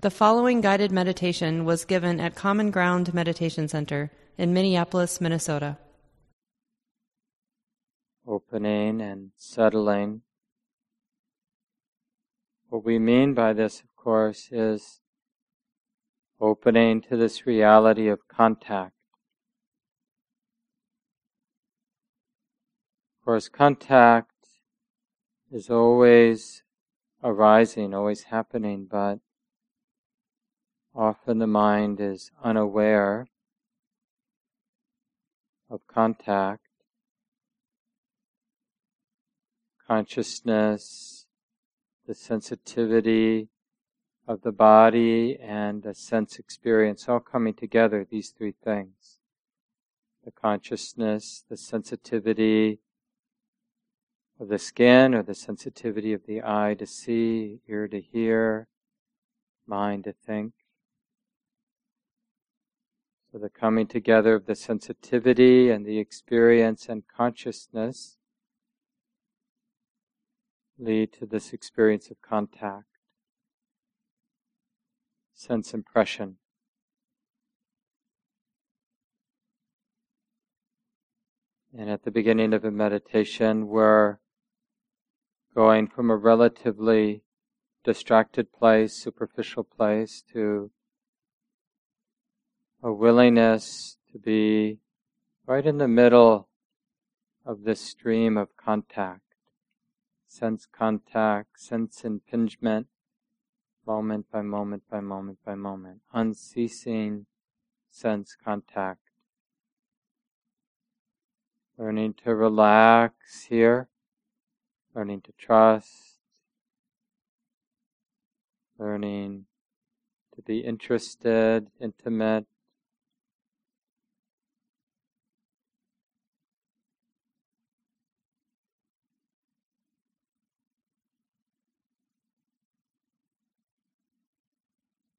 The following guided meditation was given at Common Ground Meditation Center in Minneapolis, Minnesota. Opening and settling. What we mean by this, of course, is opening to this reality of contact. Of course, contact is always arising, always happening, but often the mind is unaware of contact. Consciousness, the sensitivity of the body and the sense experience all coming together, these three things. The consciousness, the sensitivity, of the skin or the sensitivity of the eye to see, ear to hear, mind to think. So the coming together of the sensitivity and the experience and consciousness lead to this experience of contact, sense impression. And at the beginning of a meditation, we're going from a relatively distracted place, superficial place, to a willingness to be right in the middle of this stream of contact, sense contact, sense impingement, moment by moment by moment by moment, unceasing sense contact. Learning to relax here learning to trust, learning to be interested, intimate.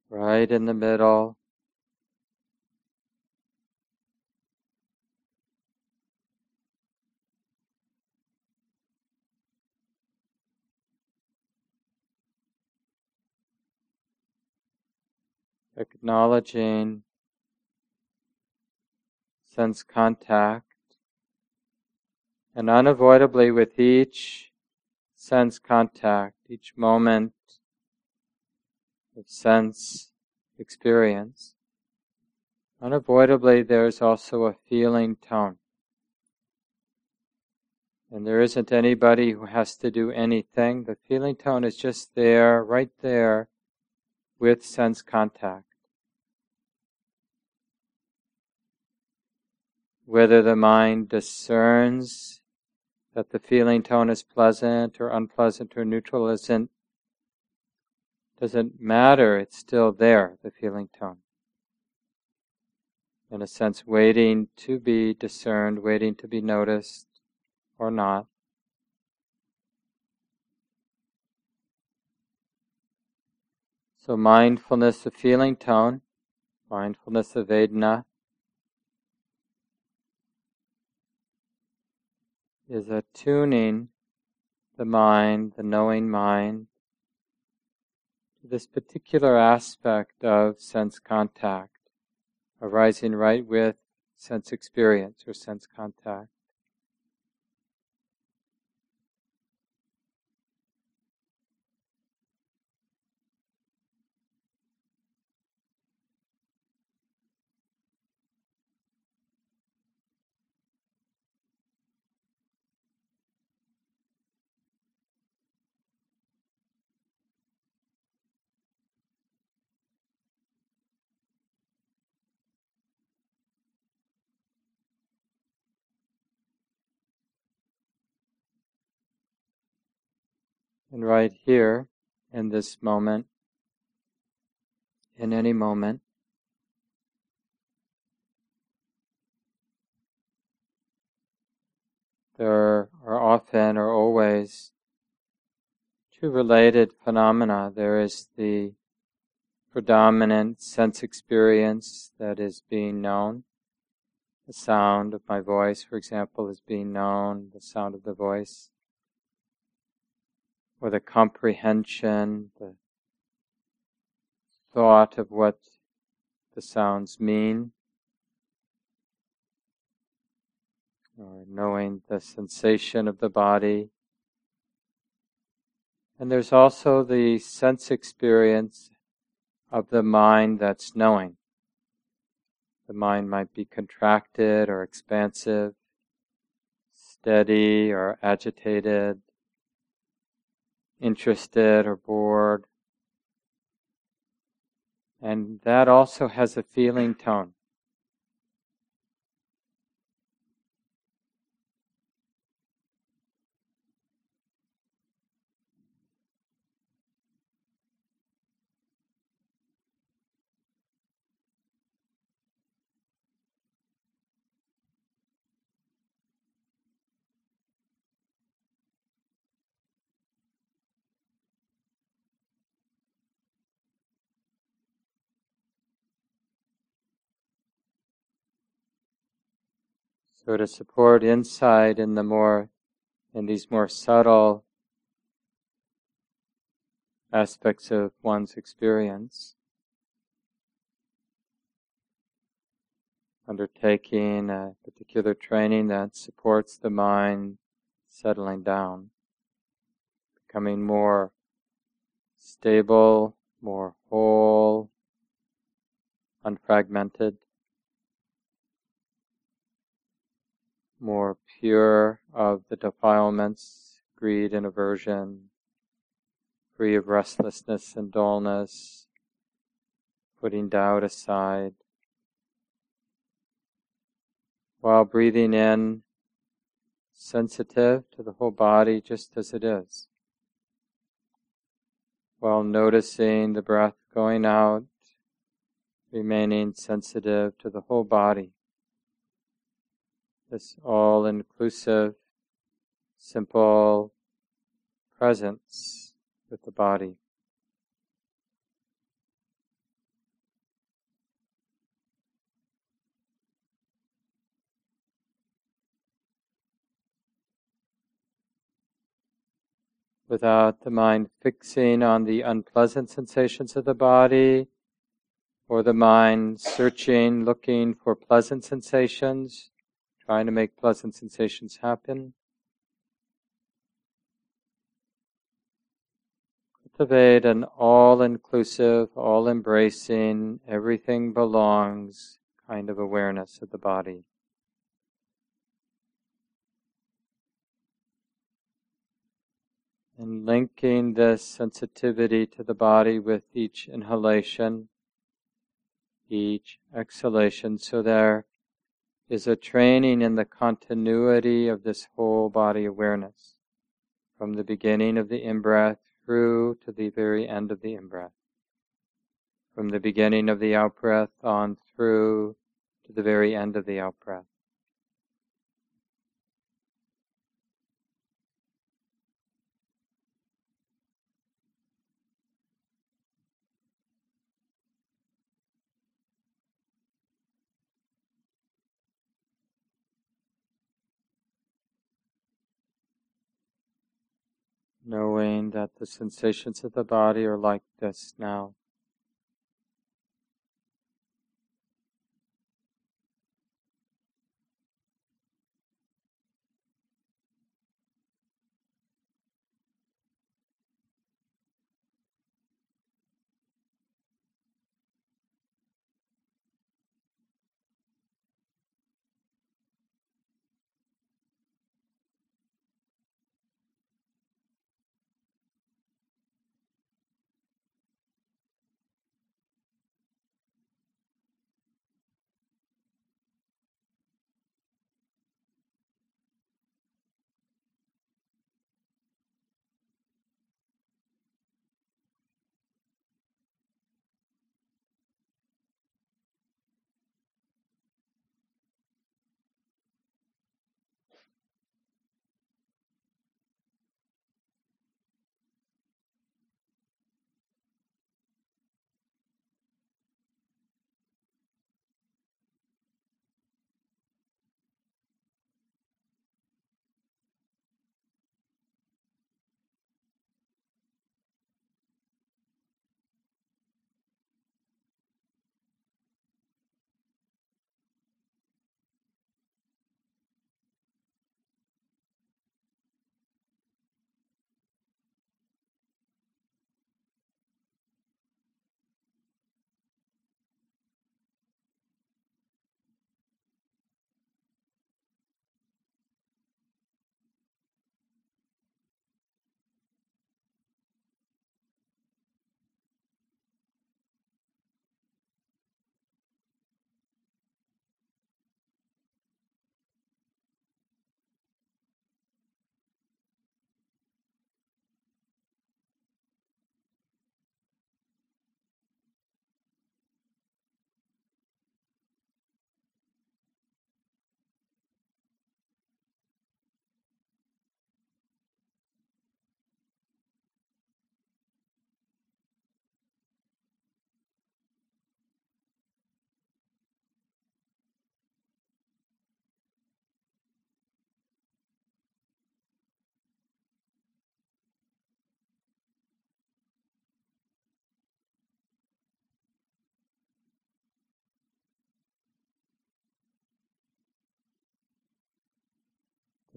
Right in the middle. acknowledging. Sense contact, and unavoidably with each sense contact, each moment of sense experience, unavoidably there's also a feeling tone. And there isn't anybody who has to do anything. The feeling tone is just there, right there, with sense contact. whether the mind discerns that the feeling tone is pleasant or unpleasant or neutral isn't doesn't matter it's still there the feeling tone. In a sense waiting to be discerned waiting to be noticed or not. So mindfulness of feeling tone mindfulness of vedana is attuning the mind, the knowing mind, this particular aspect of sense contact, arising right with sense experience or sense contact. And right here, in this moment, in any moment, there are often or always two related phenomena. There is the predominant sense experience that is being known. The sound of my voice, for example, is being known, the sound of the voice or the comprehension, the thought of what the sounds mean, or knowing the sensation of the body. And there's also the sense experience of the mind that's knowing. The mind might be contracted or expansive, steady or agitated, interested or bored. And that also has a feeling tone. So to support insight in the more, in these more subtle aspects of one's experience, undertaking a particular training that supports the mind settling down, becoming more stable, more whole, unfragmented. More pure of the defilements, greed and aversion, free of restlessness and dullness, putting doubt aside, while breathing in sensitive to the whole body just as it is, while noticing the breath going out, remaining sensitive to the whole body this all inclusive, simple presence with the body. Without the mind fixing on the unpleasant sensations of the body, or the mind searching, looking for pleasant sensations, trying to make pleasant sensations happen. Cultivate an all inclusive, all embracing, everything belongs kind of awareness of the body. And linking this sensitivity to the body with each inhalation, each exhalation, so there is a training in the continuity of this whole body awareness from the beginning of the in breath through to the very end of the in breath. From the beginning of the out breath on through to the very end of the out knowing that the sensations of the body are like this now.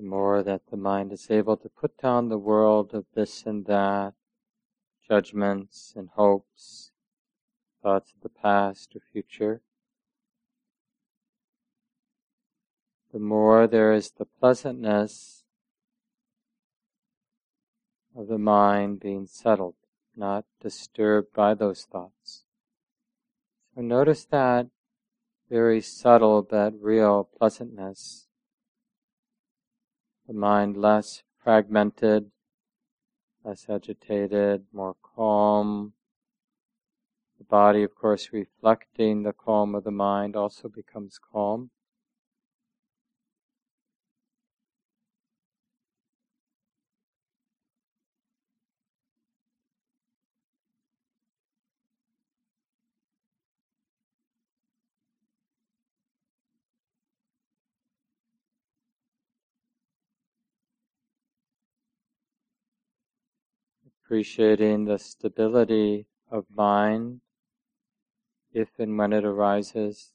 The more that the mind is able to put down the world of this and that, judgments and hopes, thoughts of the past or future, the more there is the pleasantness of the mind being settled, not disturbed by those thoughts. So notice that very subtle but real pleasantness. The mind less fragmented, less agitated, more calm. The body, of course, reflecting the calm of the mind also becomes calm. Appreciating the stability of mind if and when it arises.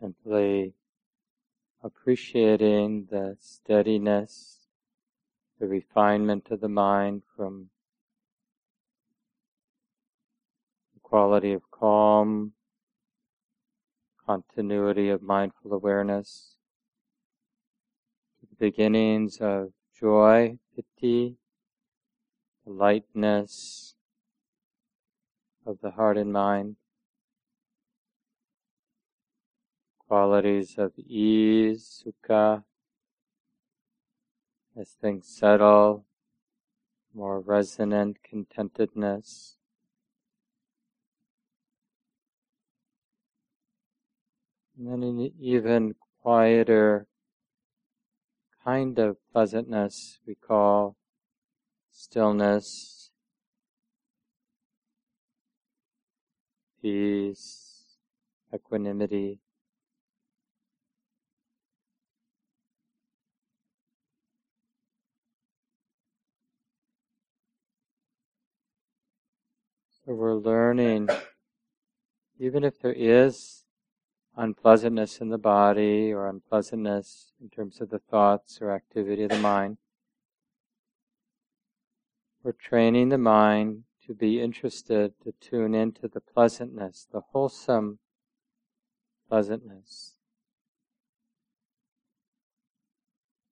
Simply appreciating the steadiness, the refinement of the mind from the quality of calm, continuity of mindful awareness, to the beginnings of joy, piti, the lightness of the heart and mind. Qualities of ease, sukha, as things settle, more resonant contentedness. And then an even quieter kind of pleasantness we call stillness, peace, equanimity. We're learning, even if there is unpleasantness in the body or unpleasantness in terms of the thoughts or activity of the mind, we're training the mind to be interested, to tune into the pleasantness, the wholesome pleasantness.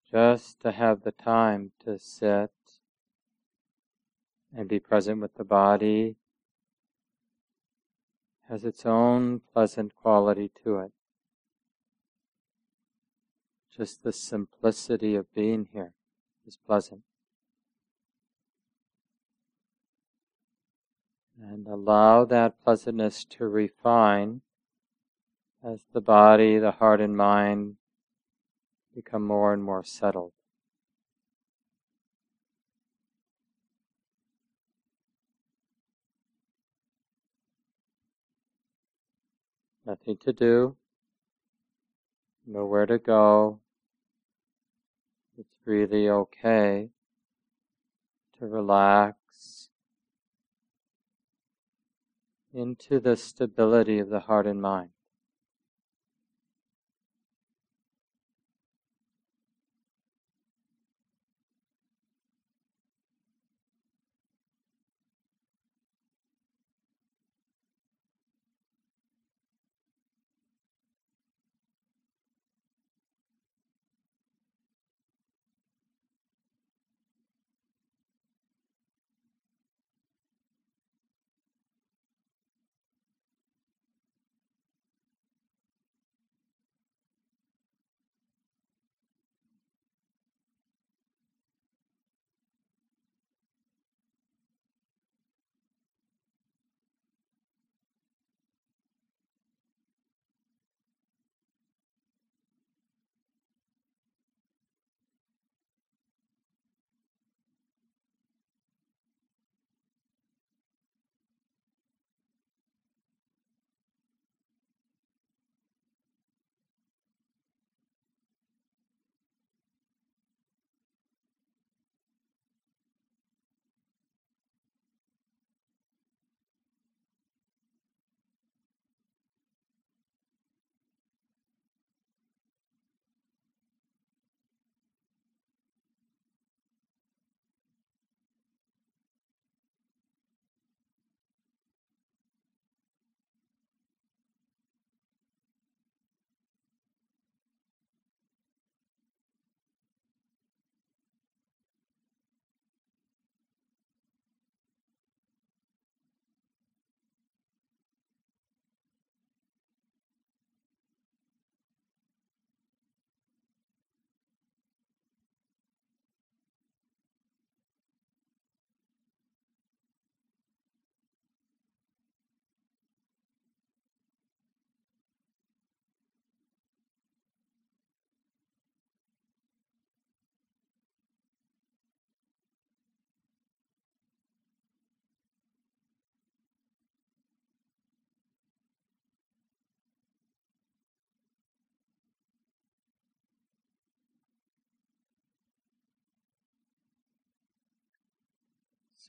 Just to have the time to sit and be present with the body has its own pleasant quality to it. Just the simplicity of being here is pleasant. And allow that pleasantness to refine as the body, the heart, and mind become more and more settled. Nothing to do, nowhere to go. It's really okay to relax into the stability of the heart and mind.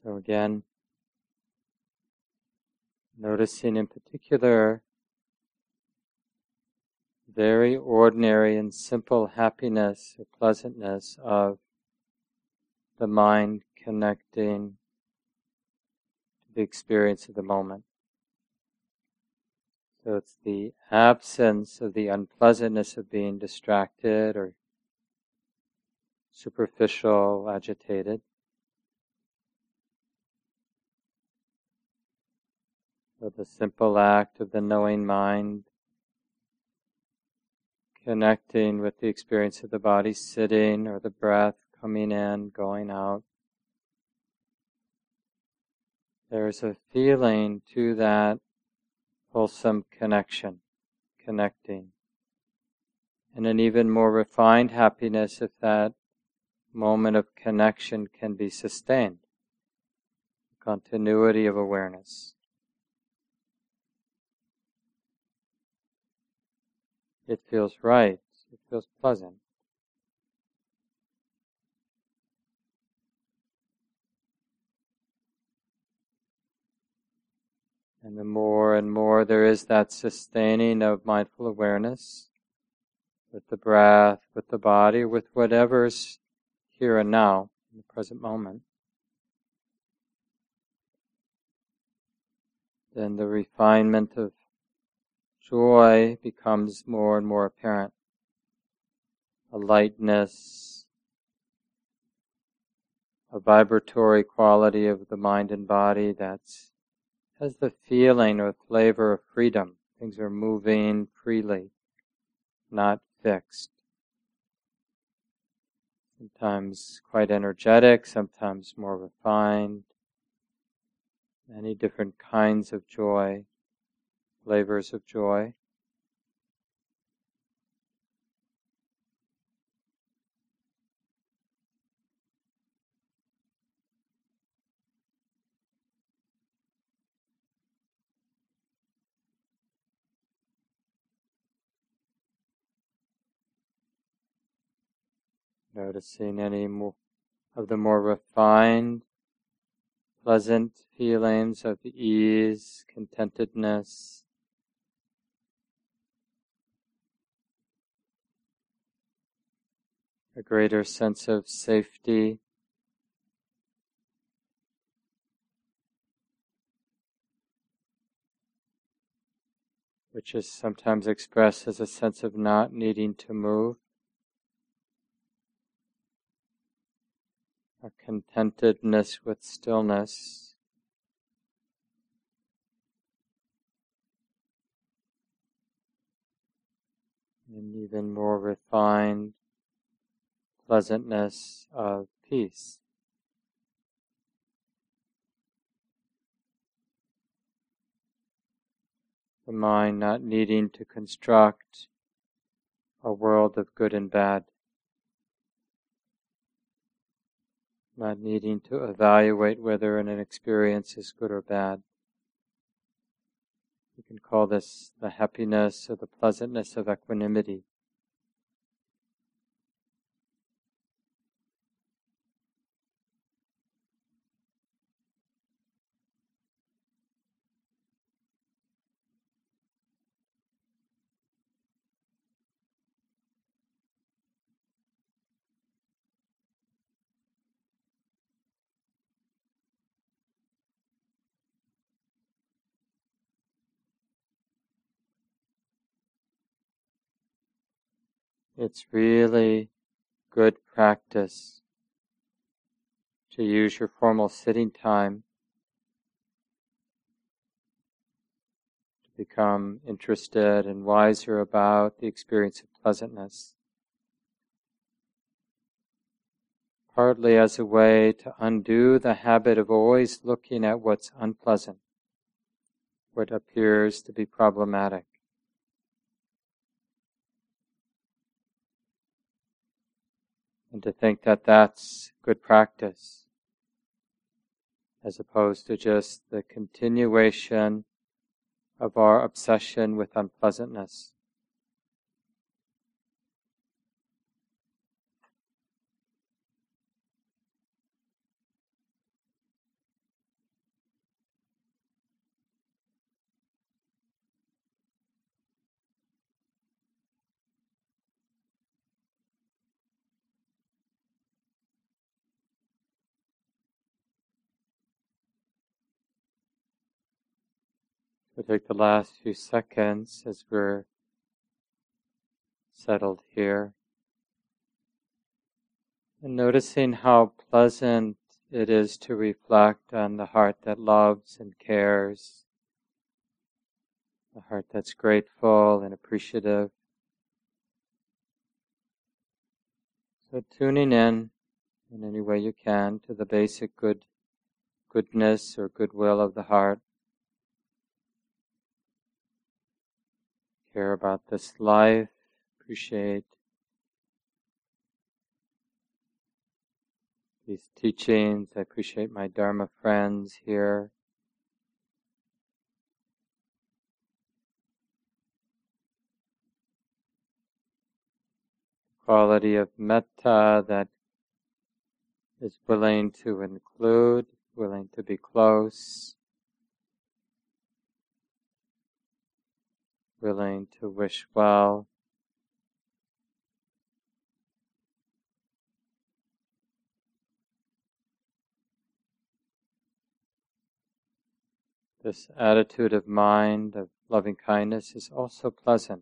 So again, noticing in particular very ordinary and simple happiness or pleasantness of the mind connecting to the experience of the moment. So it's the absence of the unpleasantness of being distracted or superficial, agitated. So the simple act of the knowing mind connecting with the experience of the body sitting or the breath coming in, going out. There's a feeling to that wholesome connection, connecting. And an even more refined happiness if that moment of connection can be sustained. Continuity of awareness. It feels right. It feels pleasant. And the more and more there is that sustaining of mindful awareness with the breath, with the body, with whatever's here and now, in the present moment, then the refinement of joy becomes more and more apparent. A lightness, a vibratory quality of the mind and body that has the feeling or flavor of freedom. Things are moving freely, not fixed. Sometimes quite energetic, sometimes more refined. Many different kinds of joy, flavors of joy. Noticing any more of the more refined, pleasant feelings of ease, contentedness. A greater sense of safety. which is sometimes expressed as a sense of not needing to move. a contentedness with stillness. And even more refined pleasantness of peace. The mind not needing to construct a world of good and bad. not needing to evaluate whether an experience is good or bad. We can call this the happiness or the pleasantness of equanimity. It's really good practice to use your formal sitting time to become interested and wiser about the experience of pleasantness. Partly as a way to undo the habit of always looking at what's unpleasant, what appears to be problematic. And to think that that's good practice as opposed to just the continuation of our obsession with unpleasantness. We'll take the last few seconds as we're settled here. And noticing how pleasant it is to reflect on the heart that loves and cares, the heart that's grateful and appreciative. So tuning in in any way you can to the basic good goodness or goodwill of the heart. Care about this life, appreciate these teachings. I appreciate my Dharma friends here. Quality of metta that is willing to include, willing to be close. Willing to wish well. This attitude of mind of loving kindness is also pleasant.